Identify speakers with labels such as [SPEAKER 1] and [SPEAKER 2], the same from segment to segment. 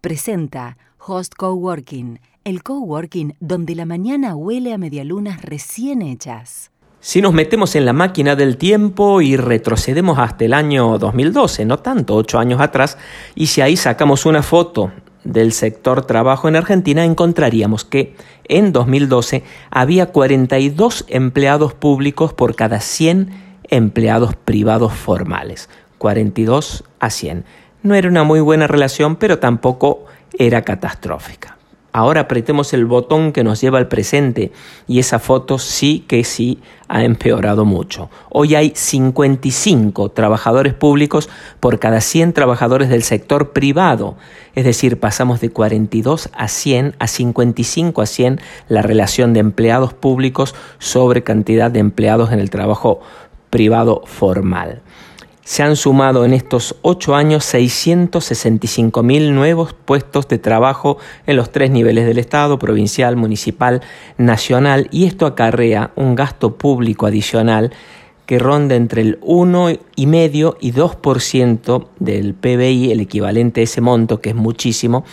[SPEAKER 1] presenta Host Coworking, el coworking donde la mañana huele a medialunas recién hechas.
[SPEAKER 2] Si nos metemos en la máquina del tiempo y retrocedemos hasta el año 2012, no tanto, ocho años atrás, y si ahí sacamos una foto del sector trabajo en Argentina, encontraríamos que en 2012 había 42 empleados públicos por cada 100 empleados privados formales. 42 a 100. No era una muy buena relación, pero tampoco era catastrófica. Ahora apretemos el botón que nos lleva al presente y esa foto sí que sí ha empeorado mucho. Hoy hay 55 trabajadores públicos por cada 100 trabajadores del sector privado. Es decir, pasamos de 42 a 100 a 55 a 100 la relación de empleados públicos sobre cantidad de empleados en el trabajo privado formal. Se han sumado en estos ocho años 665 mil nuevos puestos de trabajo en los tres niveles del Estado, provincial, municipal, nacional, y esto acarrea un gasto público adicional que ronda entre el 1,5 y 2% del PBI, el equivalente a ese monto, que es muchísimo,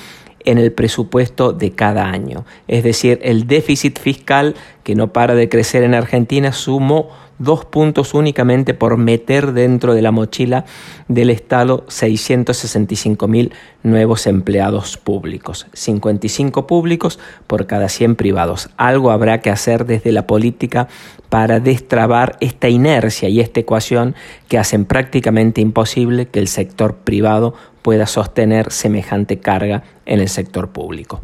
[SPEAKER 2] en el presupuesto de cada año. Es decir, el déficit fiscal que no para de crecer en Argentina sumó dos puntos únicamente por meter dentro de la mochila del Estado 665 mil nuevos empleados públicos, 55 públicos por cada 100 privados. Algo habrá que hacer desde la política para destrabar esta inercia y esta ecuación que hacen prácticamente imposible que el sector privado pueda sostener semejante carga en el sector público.